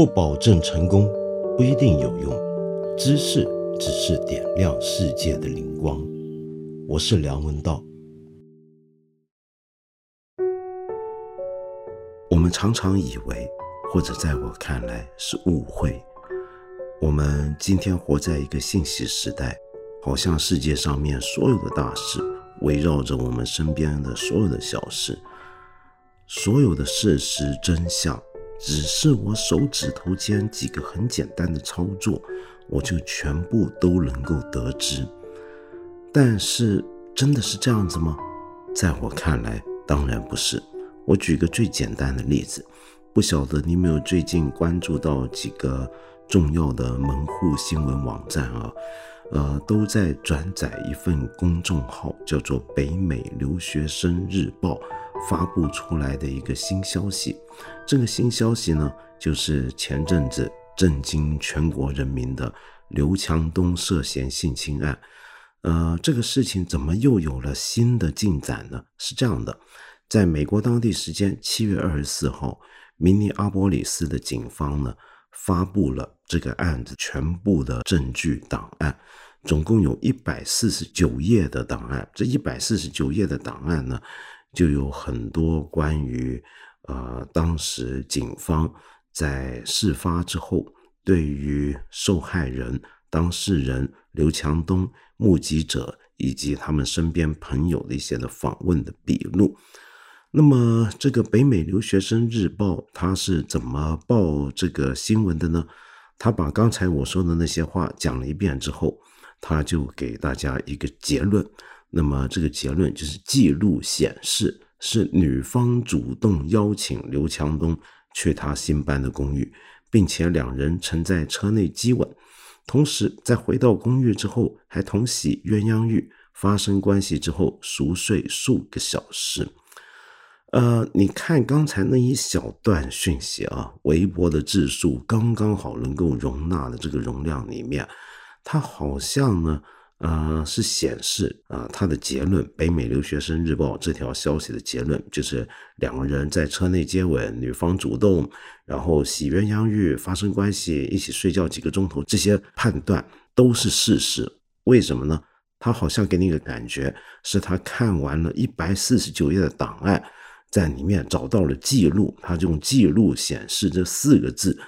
不保证成功，不一定有用。知识只是点亮世界的灵光。我是梁文道。我们常常以为，或者在我看来是误会。我们今天活在一个信息时代，好像世界上面所有的大事围绕着我们身边的所有的小事，所有的事实真相。只是我手指头间几个很简单的操作，我就全部都能够得知。但是真的是这样子吗？在我看来，当然不是。我举个最简单的例子，不晓得你有没有最近关注到几个重要的门户新闻网站啊？呃，都在转载一份公众号叫做“北美留学生日报”。发布出来的一个新消息，这个新消息呢，就是前阵子震惊全国人民的刘强东涉嫌性侵案。呃，这个事情怎么又有了新的进展呢？是这样的，在美国当地时间七月二十四号，明尼阿波里斯的警方呢，发布了这个案子全部的证据档案，总共有一百四十九页的档案。这一百四十九页的档案呢？就有很多关于，呃，当时警方在事发之后，对于受害人、当事人刘强东、目击者以及他们身边朋友的一些的访问的笔录。那么，这个北美留学生日报他是怎么报这个新闻的呢？他把刚才我说的那些话讲了一遍之后，他就给大家一个结论。那么这个结论就是，记录显示是女方主动邀请刘强东去他新搬的公寓，并且两人曾在车内激吻，同时在回到公寓之后还同洗鸳鸯浴，发生关系之后熟睡数个小时。呃，你看刚才那一小段讯息啊，微博的字数刚刚好能够容纳的这个容量里面，它好像呢。呃，是显示啊，他的结论，《北美留学生日报》这条消息的结论就是两个人在车内接吻，女方主动，然后洗鸳鸯浴，发生关系，一起睡觉几个钟头，这些判断都是事实。为什么呢？他好像给你一个感觉，是他看完了一百四十九页的档案，在里面找到了记录，他用记录显示这四个字。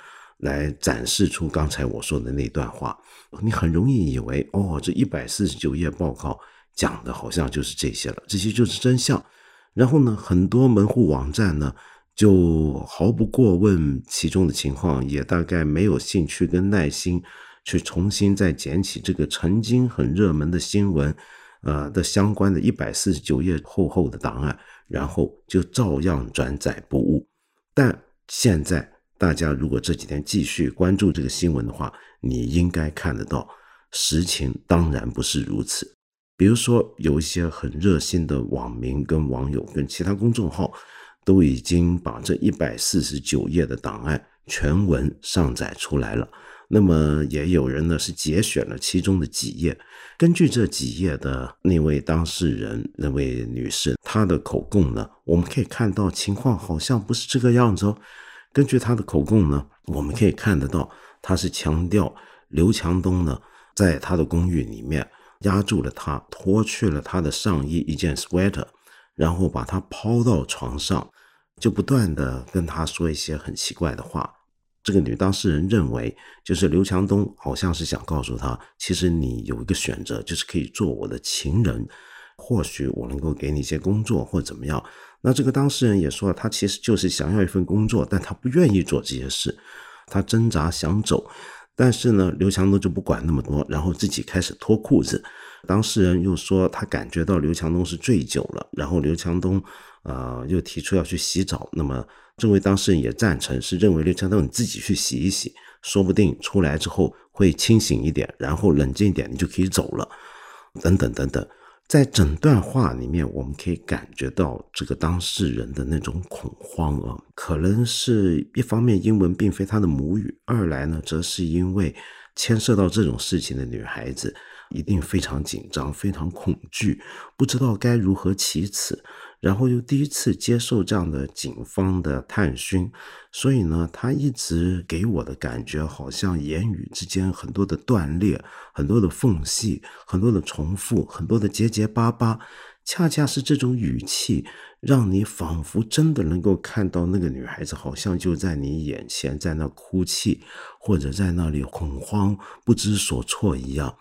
来展示出刚才我说的那段话，你很容易以为哦，这一百四十九页报告讲的好像就是这些了，这些就是真相。然后呢，很多门户网站呢就毫不过问其中的情况，也大概没有兴趣跟耐心去重新再捡起这个曾经很热门的新闻，呃的相关的一百四十九页厚厚的档案，然后就照样转载不误。但现在。大家如果这几天继续关注这个新闻的话，你应该看得到实情当然不是如此。比如说，有一些很热心的网民跟网友跟其他公众号，都已经把这一百四十九页的档案全文上载出来了。那么也有人呢是节选了其中的几页，根据这几页的那位当事人那位女士她的口供呢，我们可以看到情况好像不是这个样子哦。根据他的口供呢，我们可以看得到，他是强调刘强东呢，在他的公寓里面压住了他，脱去了他的上衣一件 sweater，然后把他抛到床上，就不断的跟他说一些很奇怪的话。这个女当事人认为，就是刘强东好像是想告诉他，其实你有一个选择，就是可以做我的情人，或许我能够给你一些工作或怎么样。那这个当事人也说了，他其实就是想要一份工作，但他不愿意做这些事，他挣扎想走，但是呢，刘强东就不管那么多，然后自己开始脱裤子。当事人又说他感觉到刘强东是醉酒了，然后刘强东，呃，又提出要去洗澡。那么这位当事人也赞成，是认为刘强东你自己去洗一洗，说不定出来之后会清醒一点，然后冷静一点，你就可以走了，等等等等。在整段话里面，我们可以感觉到这个当事人的那种恐慌啊，可能是一方面英文并非他的母语，二来呢，则是因为牵涉到这种事情的女孩子一定非常紧张、非常恐惧，不知道该如何启齿。然后又第一次接受这样的警方的探讯，所以呢，他一直给我的感觉好像言语之间很多的断裂，很多的缝隙，很多的重复，很多的结结巴巴。恰恰是这种语气，让你仿佛真的能够看到那个女孩子，好像就在你眼前，在那哭泣，或者在那里恐慌、不知所措一样。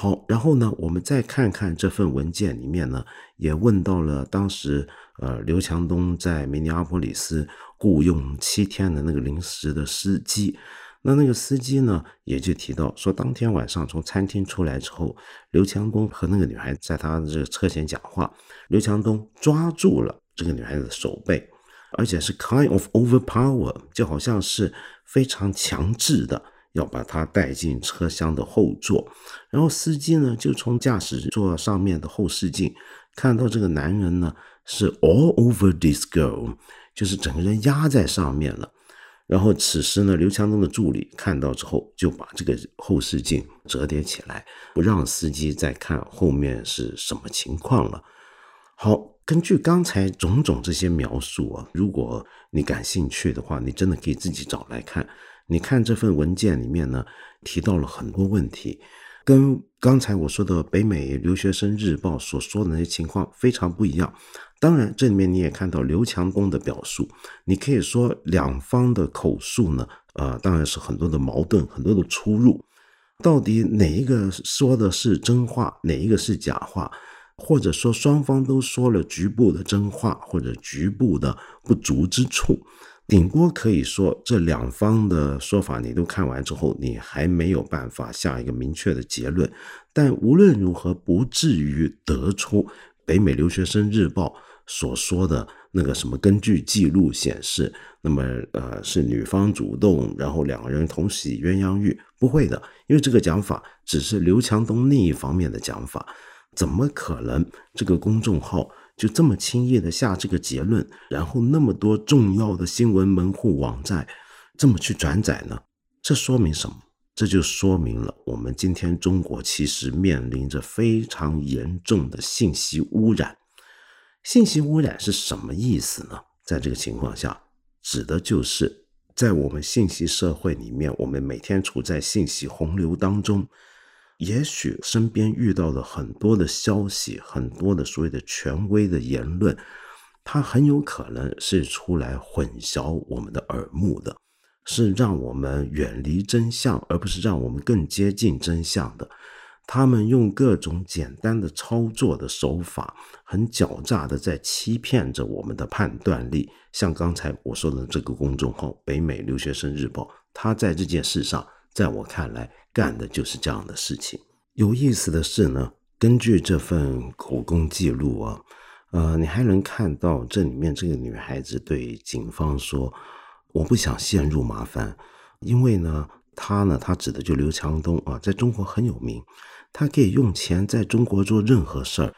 好，然后呢，我们再看看这份文件里面呢，也问到了当时呃刘强东在明尼阿波利斯雇佣七天的那个临时的司机。那那个司机呢，也就提到说，当天晚上从餐厅出来之后，刘强东和那个女孩在他的这个车前讲话，刘强东抓住了这个女孩子的手背，而且是 kind of overpower，就好像是非常强制的。要把他带进车厢的后座，然后司机呢就从驾驶座上面的后视镜看到这个男人呢是 all over this girl，就是整个人压在上面了。然后此时呢，刘强东的助理看到之后就把这个后视镜折叠起来，不让司机再看后面是什么情况了。好，根据刚才种种这些描述啊，如果你感兴趣的话，你真的可以自己找来看。你看这份文件里面呢，提到了很多问题，跟刚才我说的北美留学生日报所说的那些情况非常不一样。当然，这里面你也看到刘强东的表述，你可以说两方的口述呢，呃，当然是很多的矛盾，很多的出入。到底哪一个说的是真话，哪一个是假话，或者说双方都说了局部的真话，或者局部的不足之处。顶多可以说，这两方的说法你都看完之后，你还没有办法下一个明确的结论。但无论如何，不至于得出北美留学生日报所说的那个什么根据记录显示，那么呃是女方主动，然后两个人同洗鸳鸯浴，不会的，因为这个讲法只是刘强东另一方面的讲法，怎么可能这个公众号？就这么轻易的下这个结论，然后那么多重要的新闻门户网站这么去转载呢？这说明什么？这就说明了我们今天中国其实面临着非常严重的信息污染。信息污染是什么意思呢？在这个情况下，指的就是在我们信息社会里面，我们每天处在信息洪流当中。也许身边遇到的很多的消息，很多的所谓的权威的言论，它很有可能是出来混淆我们的耳目的，是让我们远离真相，而不是让我们更接近真相的。他们用各种简单的操作的手法，很狡诈的在欺骗着我们的判断力。像刚才我说的这个公众号“北美留学生日报”，他在这件事上。在我看来，干的就是这样的事情。有意思的是呢，根据这份口供记录啊，呃，你还能看到这里面这个女孩子对警方说：“我不想陷入麻烦，因为呢，他呢，他指的就刘强东啊，在中国很有名，他可以用钱在中国做任何事儿。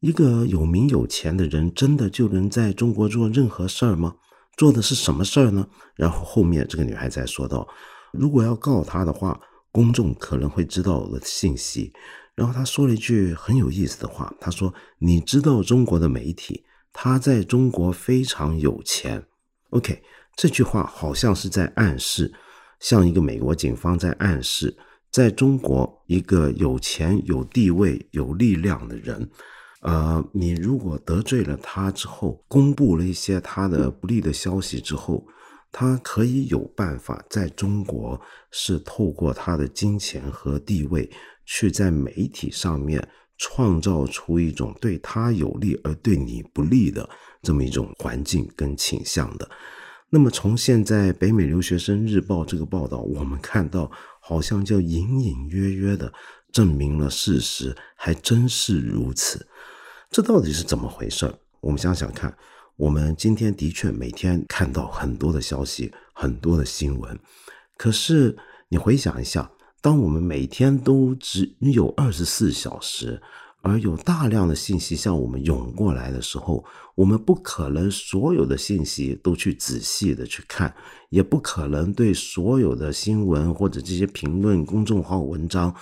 一个有名有钱的人，真的就能在中国做任何事儿吗？做的是什么事儿呢？”然后后面这个女孩再说道。如果要告他的话，公众可能会知道我的信息。然后他说了一句很有意思的话，他说：“你知道中国的媒体，他在中国非常有钱。” OK，这句话好像是在暗示，像一个美国警方在暗示，在中国一个有钱、有地位、有力量的人，呃，你如果得罪了他之后，公布了一些他的不利的消息之后。他可以有办法在中国，是透过他的金钱和地位，去在媒体上面创造出一种对他有利而对你不利的这么一种环境跟倾向的。那么从现在北美留学生日报这个报道，我们看到好像就隐隐约约的证明了事实，还真是如此。这到底是怎么回事？我们想想看。我们今天的确每天看到很多的消息，很多的新闻。可是你回想一下，当我们每天都只有二十四小时，而有大量的信息向我们涌过来的时候，我们不可能所有的信息都去仔细的去看，也不可能对所有的新闻或者这些评论、公众号文章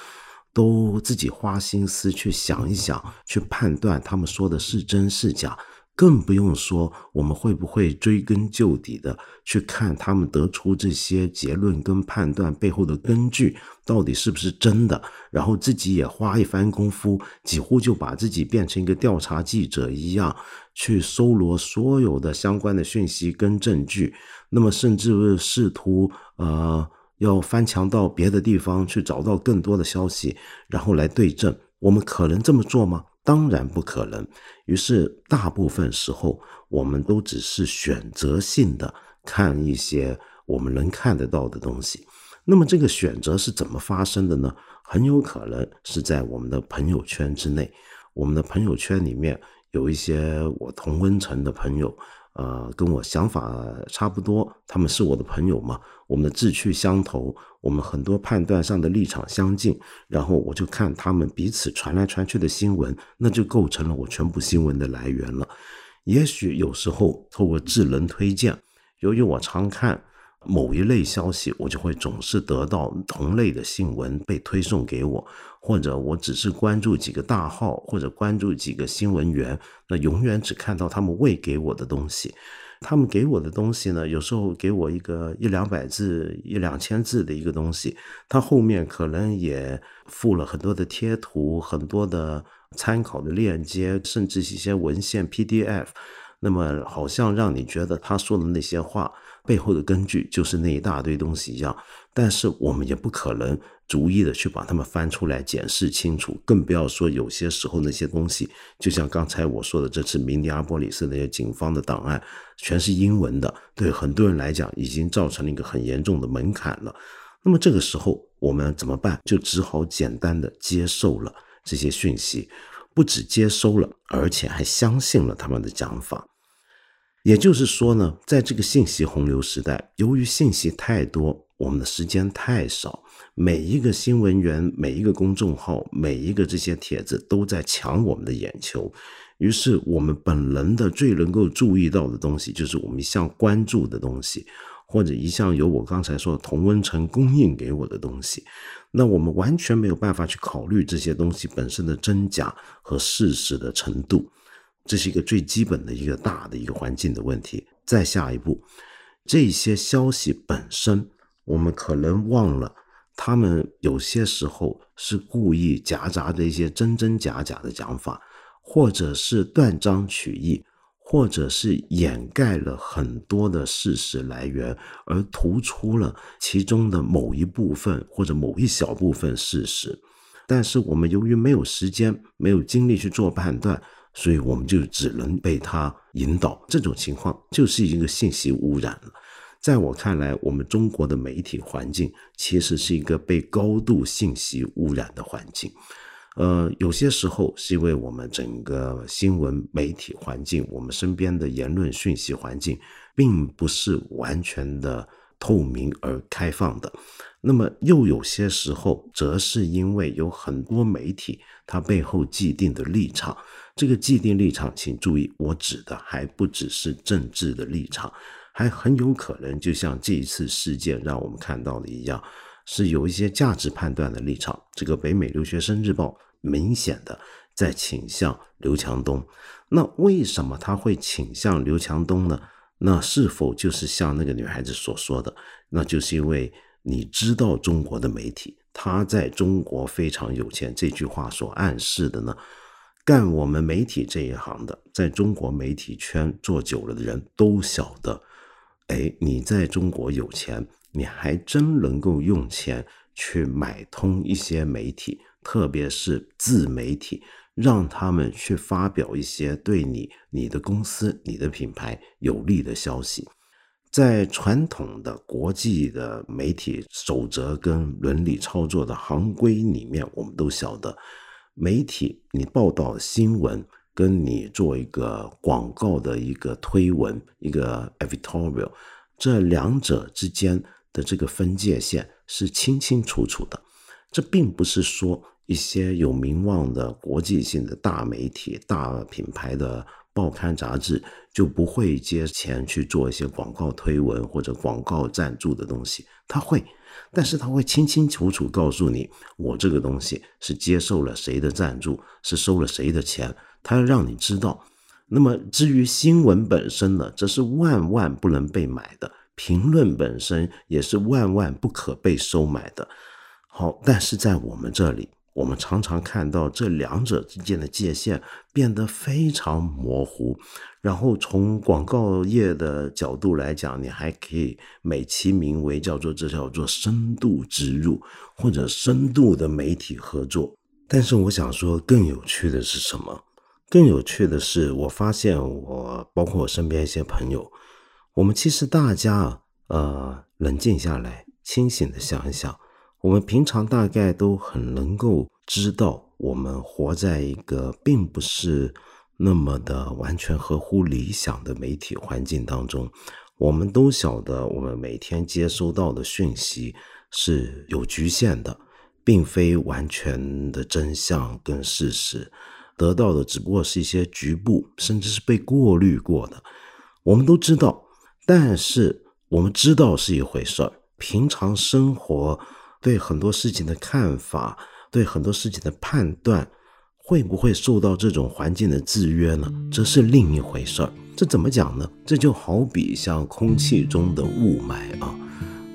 都自己花心思去想一想，去判断他们说的是真是假。更不用说我们会不会追根究底的去看他们得出这些结论跟判断背后的根据到底是不是真的，然后自己也花一番功夫，几乎就把自己变成一个调查记者一样，去搜罗所有的相关的讯息跟证据，那么甚至试图呃要翻墙到别的地方去找到更多的消息，然后来对证，我们可能这么做吗？当然不可能。于是，大部分时候，我们都只是选择性的看一些我们能看得到的东西。那么，这个选择是怎么发生的呢？很有可能是在我们的朋友圈之内。我们的朋友圈里面有一些我同温层的朋友。呃，跟我想法差不多，他们是我的朋友嘛，我们的志趣相投，我们很多判断上的立场相近，然后我就看他们彼此传来传去的新闻，那就构成了我全部新闻的来源了。也许有时候透过智能推荐，由于我常看。某一类消息，我就会总是得到同类的新闻被推送给我，或者我只是关注几个大号，或者关注几个新闻源，那永远只看到他们喂给我的东西。他们给我的东西呢，有时候给我一个一两百字、一两千字的一个东西，它后面可能也附了很多的贴图、很多的参考的链接，甚至一些文献 PDF。那么，好像让你觉得他说的那些话。背后的根据就是那一大堆东西一样，但是我们也不可能逐一的去把它们翻出来检视清楚，更不要说有些时候那些东西，就像刚才我说的，这次明尼阿波利斯那些警方的档案全是英文的，对很多人来讲已经造成了一个很严重的门槛了。那么这个时候我们怎么办？就只好简单的接受了这些讯息，不止接收了，而且还相信了他们的讲法。也就是说呢，在这个信息洪流时代，由于信息太多，我们的时间太少，每一个新闻源、每一个公众号、每一个这些帖子都在抢我们的眼球，于是我们本能的最能够注意到的东西，就是我们一向关注的东西，或者一向由我刚才说的同温层供应给我的东西，那我们完全没有办法去考虑这些东西本身的真假和事实的程度。这是一个最基本的一个大的一个环境的问题。再下一步，这些消息本身，我们可能忘了，他们有些时候是故意夹杂着一些真真假假的讲法，或者是断章取义，或者是掩盖了很多的事实来源，而突出了其中的某一部分或者某一小部分事实。但是我们由于没有时间、没有精力去做判断。所以我们就只能被他引导，这种情况就是一个信息污染了。在我看来，我们中国的媒体环境其实是一个被高度信息污染的环境。呃，有些时候是因为我们整个新闻媒体环境，我们身边的言论讯息环境，并不是完全的透明而开放的。那么又有些时候，则是因为有很多媒体，它背后既定的立场。这个既定立场，请注意，我指的还不只是政治的立场，还很有可能就像这一次事件让我们看到的一样，是有一些价值判断的立场。这个北美留学生日报明显的在倾向刘强东。那为什么他会倾向刘强东呢？那是否就是像那个女孩子所说的，那就是因为你知道中国的媒体，他在中国非常有钱这句话所暗示的呢？干我们媒体这一行的，在中国媒体圈做久了的人都晓得，哎，你在中国有钱，你还真能够用钱去买通一些媒体，特别是自媒体，让他们去发表一些对你、你的公司、你的品牌有利的消息。在传统的国际的媒体守则跟伦理操作的行规里面，我们都晓得。媒体，你报道新闻，跟你做一个广告的一个推文，一个 editorial，这两者之间的这个分界线是清清楚楚的。这并不是说一些有名望的国际性的大媒体、大品牌的报刊杂志就不会接钱去做一些广告推文或者广告赞助的东西，他会。但是他会清清楚楚告诉你，我这个东西是接受了谁的赞助，是收了谁的钱。他要让你知道，那么至于新闻本身呢，这是万万不能被买的；评论本身也是万万不可被收买的。好，但是在我们这里，我们常常看到这两者之间的界限变得非常模糊。然后从广告业的角度来讲，你还可以美其名为叫做这叫做深度植入或者深度的媒体合作。但是我想说，更有趣的是什么？更有趣的是，我发现我包括我身边一些朋友，我们其实大家呃冷静下来，清醒的想一想，我们平常大概都很能够知道，我们活在一个并不是那么的完全合乎理想的媒体环境当中。我们都晓得，我们每天接收到的讯息是有局限的，并非完全的真相跟事实。得到的只不过是一些局部，甚至是被过滤过的。我们都知道，但是我们知道是一回事儿。平常生活对很多事情的看法，对很多事情的判断，会不会受到这种环境的制约呢？这是另一回事儿。这怎么讲呢？这就好比像空气中的雾霾啊。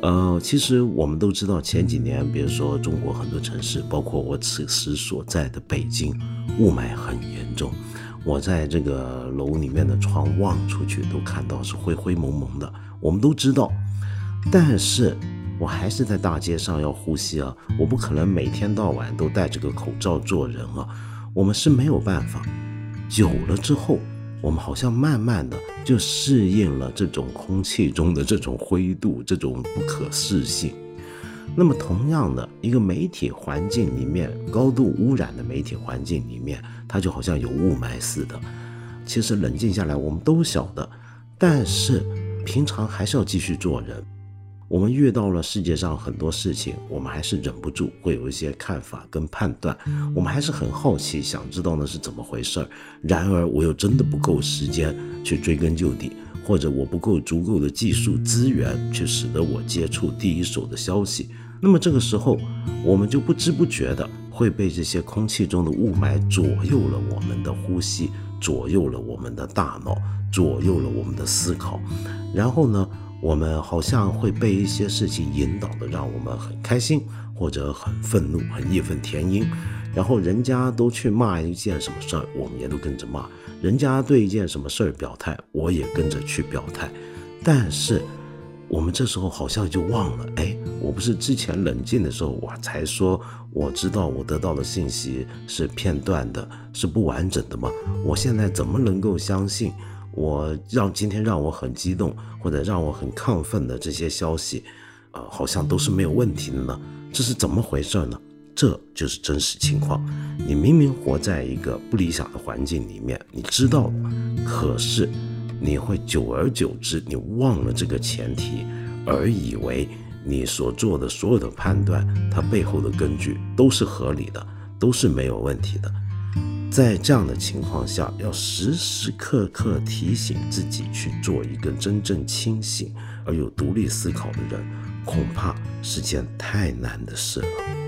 呃，其实我们都知道，前几年，比如说中国很多城市，包括我此时所在的北京，雾霾很严重。我在这个楼里面的窗望出去，都看到是灰灰蒙蒙的。我们都知道，但是我还是在大街上要呼吸啊！我不可能每天到晚都戴着个口罩做人啊！我们是没有办法。久了之后。我们好像慢慢的就适应了这种空气中的这种灰度，这种不可视性。那么，同样的一个媒体环境里面，高度污染的媒体环境里面，它就好像有雾霾似的。其实冷静下来，我们都晓得，但是平常还是要继续做人。我们遇到了世界上很多事情，我们还是忍不住会有一些看法跟判断，我们还是很好奇，想知道那是怎么回事儿。然而，我又真的不够时间去追根究底，或者我不够足够的技术资源去使得我接触第一手的消息。那么这个时候，我们就不知不觉的会被这些空气中的雾霾左右了我们的呼吸，左右了我们的大脑，左右了我们的思考。然后呢？我们好像会被一些事情引导的，让我们很开心，或者很愤怒，很义愤填膺。然后人家都去骂一件什么事儿，我们也都跟着骂；人家对一件什么事儿表态，我也跟着去表态。但是我们这时候好像就忘了，哎，我不是之前冷静的时候，我才说我知道我得到的信息是片段的，是不完整的吗？我现在怎么能够相信？我让今天让我很激动或者让我很亢奋的这些消息，呃，好像都是没有问题的呢。这是怎么回事呢？这就是真实情况。你明明活在一个不理想的环境里面，你知道，可是你会久而久之，你忘了这个前提，而以为你所做的所有的判断，它背后的根据都是合理的，都是没有问题的。在这样的情况下，要时时刻刻提醒自己去做一个真正清醒而有独立思考的人，恐怕是件太难的事了。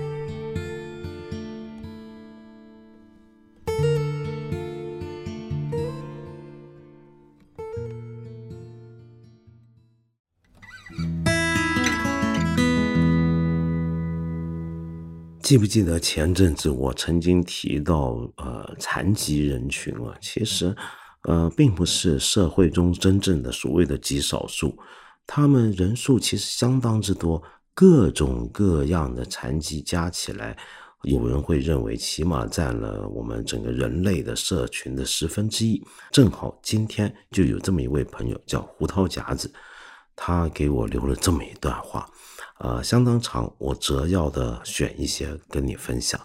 记不记得前阵子我曾经提到，呃，残疾人群啊，其实，呃，并不是社会中真正的所谓的极少数，他们人数其实相当之多，各种各样的残疾加起来，有人会认为起码占了我们整个人类的社群的十分之一。正好今天就有这么一位朋友叫胡桃夹子，他给我留了这么一段话。呃，相当长，我择要的选一些跟你分享。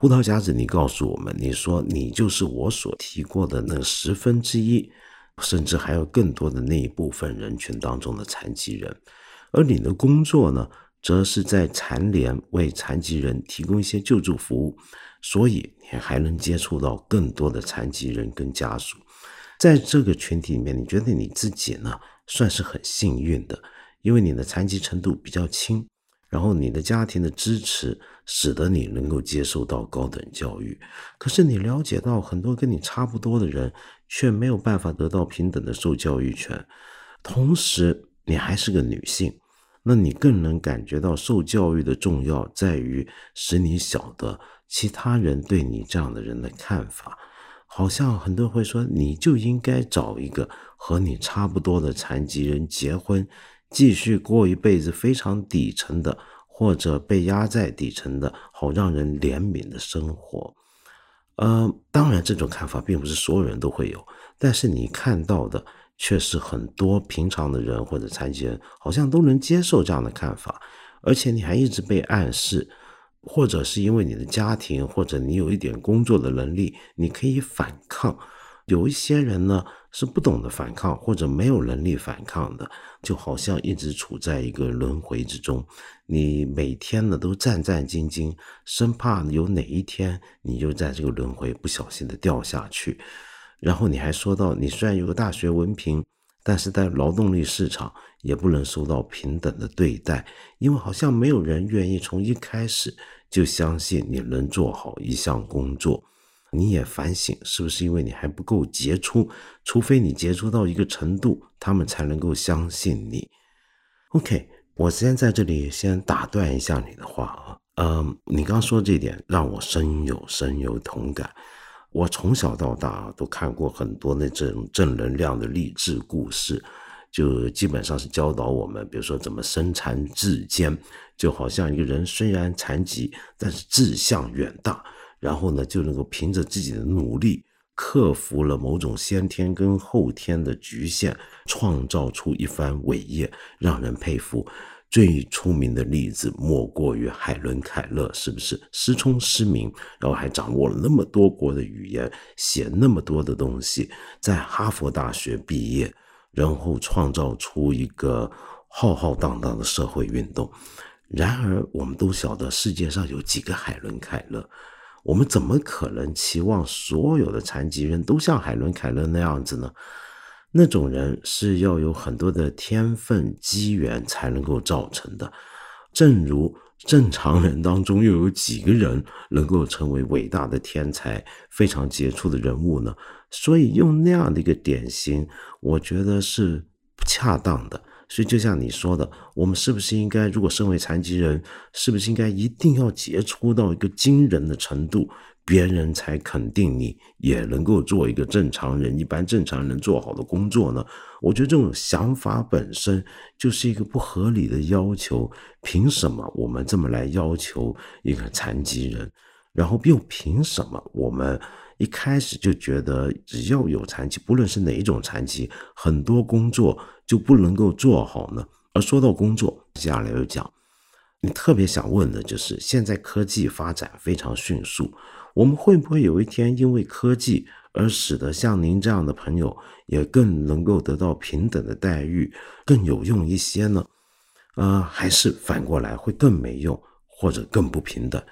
胡桃夹子，你告诉我们，你说你就是我所提过的那十分之一，甚至还有更多的那一部分人群当中的残疾人，而你的工作呢，则是在残联为残疾人提供一些救助服务，所以你还能接触到更多的残疾人跟家属。在这个群体里面，你觉得你自己呢，算是很幸运的。因为你的残疾程度比较轻，然后你的家庭的支持使得你能够接受到高等教育。可是你了解到很多跟你差不多的人，却没有办法得到平等的受教育权，同时你还是个女性，那你更能感觉到受教育的重要在于使你晓得其他人对你这样的人的看法。好像很多人会说，你就应该找一个和你差不多的残疾人结婚，继续过一辈子非常底层的，或者被压在底层的，好让人怜悯的生活。呃，当然，这种看法并不是所有人都会有，但是你看到的却是很多平常的人或者残疾人好像都能接受这样的看法，而且你还一直被暗示。或者是因为你的家庭，或者你有一点工作的能力，你可以反抗。有一些人呢是不懂得反抗，或者没有能力反抗的，就好像一直处在一个轮回之中。你每天呢都战战兢兢，生怕有哪一天你就在这个轮回不小心的掉下去。然后你还说到，你虽然有个大学文凭。但是在劳动力市场也不能受到平等的对待，因为好像没有人愿意从一开始就相信你能做好一项工作。你也反省，是不是因为你还不够杰出？除非你杰出到一个程度，他们才能够相信你。OK，我先在这里先打断一下你的话啊，嗯，你刚说这点让我深有深有同感。我从小到大都看过很多那种正能量的励志故事，就基本上是教导我们，比如说怎么身残志坚，就好像一个人虽然残疾，但是志向远大，然后呢就能够凭着自己的努力，克服了某种先天跟后天的局限，创造出一番伟业，让人佩服。最出名的例子莫过于海伦·凯勒，是不是失聪失明，然后还掌握了那么多国的语言，写那么多的东西，在哈佛大学毕业，然后创造出一个浩浩荡荡的社会运动。然而，我们都晓得世界上有几个海伦·凯勒，我们怎么可能期望所有的残疾人都像海伦·凯勒那样子呢？那种人是要有很多的天分机缘才能够造成的，正如正常人当中又有几个人能够成为伟大的天才、非常杰出的人物呢？所以用那样的一个典型，我觉得是不恰当的。所以就像你说的，我们是不是应该，如果身为残疾人，是不是应该一定要杰出到一个惊人的程度？别人才肯定你也能够做一个正常人，一般正常人做好的工作呢？我觉得这种想法本身就是一个不合理的要求。凭什么我们这么来要求一个残疾人？然后又凭什么我们一开始就觉得只要有残疾，不论是哪一种残疾，很多工作就不能够做好呢？而说到工作，接下来又讲，你特别想问的就是，现在科技发展非常迅速。我们会不会有一天因为科技而使得像您这样的朋友也更能够得到平等的待遇，更有用一些呢？呃，还是反过来会更没用或者更不平等？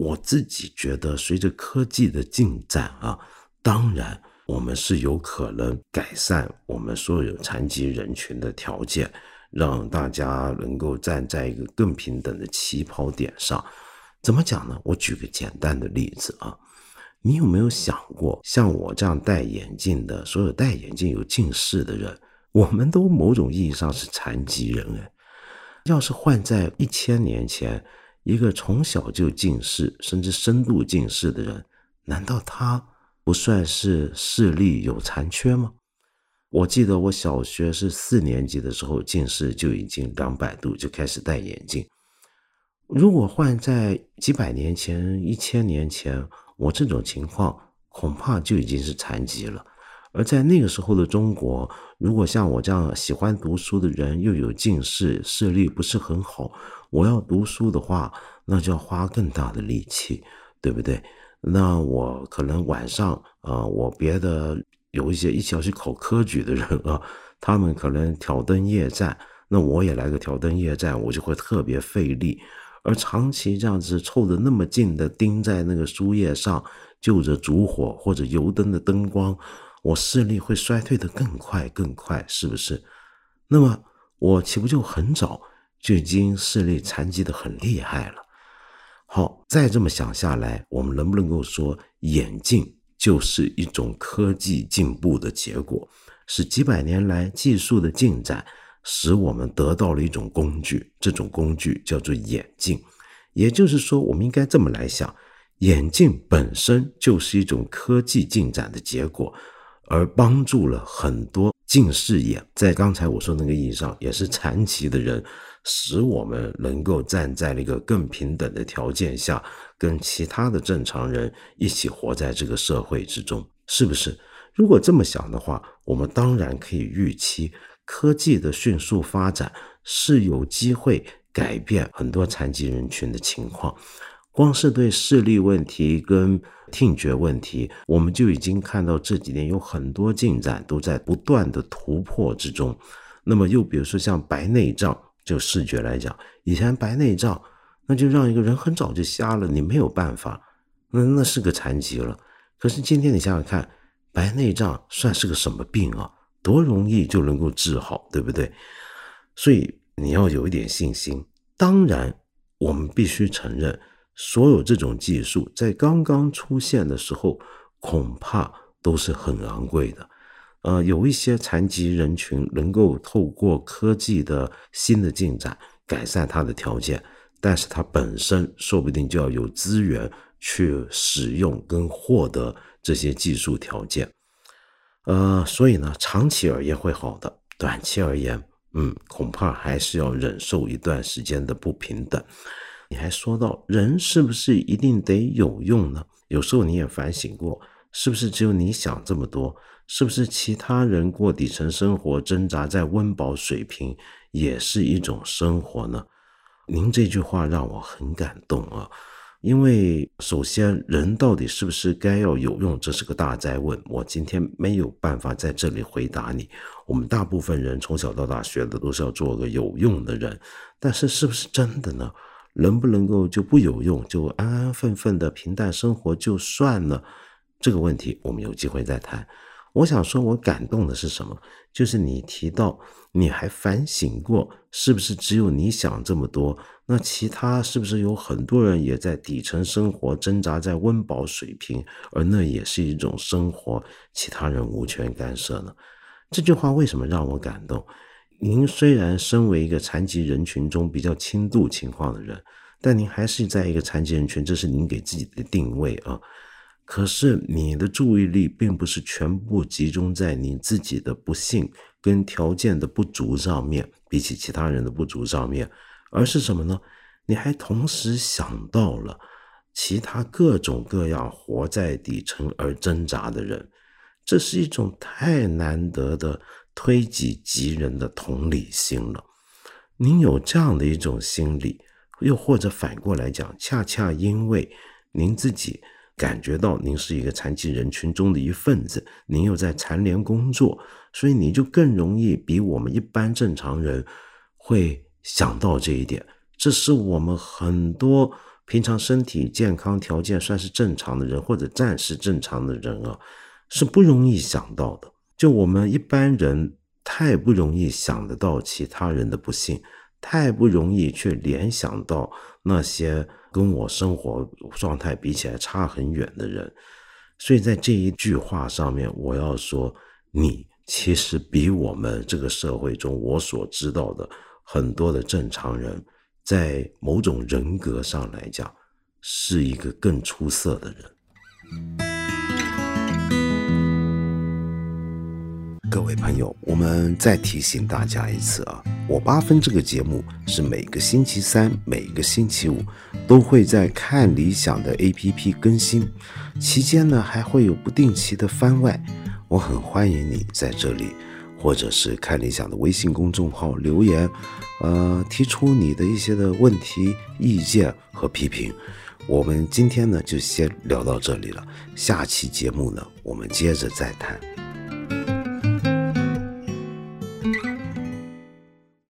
我自己觉得，随着科技的进展啊，当然我们是有可能改善我们所有残疾人群的条件，让大家能够站在一个更平等的起跑点上。怎么讲呢？我举个简单的例子啊，你有没有想过，像我这样戴眼镜的，所有戴眼镜有近视的人，我们都某种意义上是残疾人哎。要是换在一千年前，一个从小就近视，甚至深度近视的人，难道他不算是视力有残缺吗？我记得我小学是四年级的时候，近视就已经两百度，就开始戴眼镜。如果换在几百年前、一千年前，我这种情况恐怕就已经是残疾了。而在那个时候的中国，如果像我这样喜欢读书的人又有近视、视力不是很好，我要读书的话，那就要花更大的力气，对不对？那我可能晚上啊，我别的有一些一起要去考科举的人啊，他们可能挑灯夜战，那我也来个挑灯夜战，我就会特别费力。而长期这样子凑得那么近的盯在那个书页上，就着烛火或者油灯的灯光，我视力会衰退的更快更快，是不是？那么我岂不就很早就已经视力残疾的很厉害了？好，再这么想下来，我们能不能够说眼镜就是一种科技进步的结果，是几百年来技术的进展使我们得到了一种工具，这种工具叫做眼镜。也就是说，我们应该这么来想：眼镜本身就是一种科技进展的结果，而帮助了很多近视眼，在刚才我说那个意义上，也是残疾的人。使我们能够站在了一个更平等的条件下，跟其他的正常人一起活在这个社会之中，是不是？如果这么想的话，我们当然可以预期，科技的迅速发展是有机会改变很多残疾人群的情况。光是对视力问题跟听觉问题，我们就已经看到这几年有很多进展都在不断的突破之中。那么，又比如说像白内障。就视觉来讲，以前白内障，那就让一个人很早就瞎了，你没有办法，那那是个残疾了。可是今天你想想看，白内障算是个什么病啊？多容易就能够治好，对不对？所以你要有一点信心。当然，我们必须承认，所有这种技术在刚刚出现的时候，恐怕都是很昂贵的。呃，有一些残疾人群能够透过科技的新的进展改善他的条件，但是他本身说不定就要有资源去使用跟获得这些技术条件。呃，所以呢，长期而言会好的，短期而言，嗯，恐怕还是要忍受一段时间的不平等。你还说到人是不是一定得有用呢？有时候你也反省过，是不是只有你想这么多？是不是其他人过底层生活，挣扎在温饱水平，也是一种生活呢？您这句话让我很感动啊！因为首先，人到底是不是该要有用，这是个大灾问。我今天没有办法在这里回答你。我们大部分人从小到大学的都是要做个有用的人，但是是不是真的呢？能不能够就不有用，就安安分分的平淡生活就算了？这个问题我们有机会再谈。我想说，我感动的是什么？就是你提到，你还反省过，是不是只有你想这么多？那其他是不是有很多人也在底层生活，挣扎在温饱水平，而那也是一种生活，其他人无权干涉呢？这句话为什么让我感动？您虽然身为一个残疾人群中比较轻度情况的人，但您还是在一个残疾人群，这是您给自己的定位啊。可是你的注意力并不是全部集中在你自己的不幸跟条件的不足上面，比起其他人的不足上面，而是什么呢？你还同时想到了其他各种各样活在底层而挣扎的人，这是一种太难得的推己及人的同理心了。您有这样的一种心理，又或者反过来讲，恰恰因为您自己。感觉到您是一个残疾人群中的一份子，您又在残联工作，所以你就更容易比我们一般正常人会想到这一点。这是我们很多平常身体健康条件算是正常的人，或者暂时正常的人啊，是不容易想到的。就我们一般人太不容易想得到其他人的不幸，太不容易去联想到那些。跟我生活状态比起来差很远的人，所以在这一句话上面，我要说，你其实比我们这个社会中我所知道的很多的正常人，在某种人格上来讲，是一个更出色的人。各位朋友，我们再提醒大家一次啊，我八分这个节目是每个星期三、每个星期五都会在看理想的 APP 更新，期间呢还会有不定期的番外。我很欢迎你在这里，或者是看理想的微信公众号留言，呃，提出你的一些的问题、意见和批评。我们今天呢就先聊到这里了，下期节目呢我们接着再谈。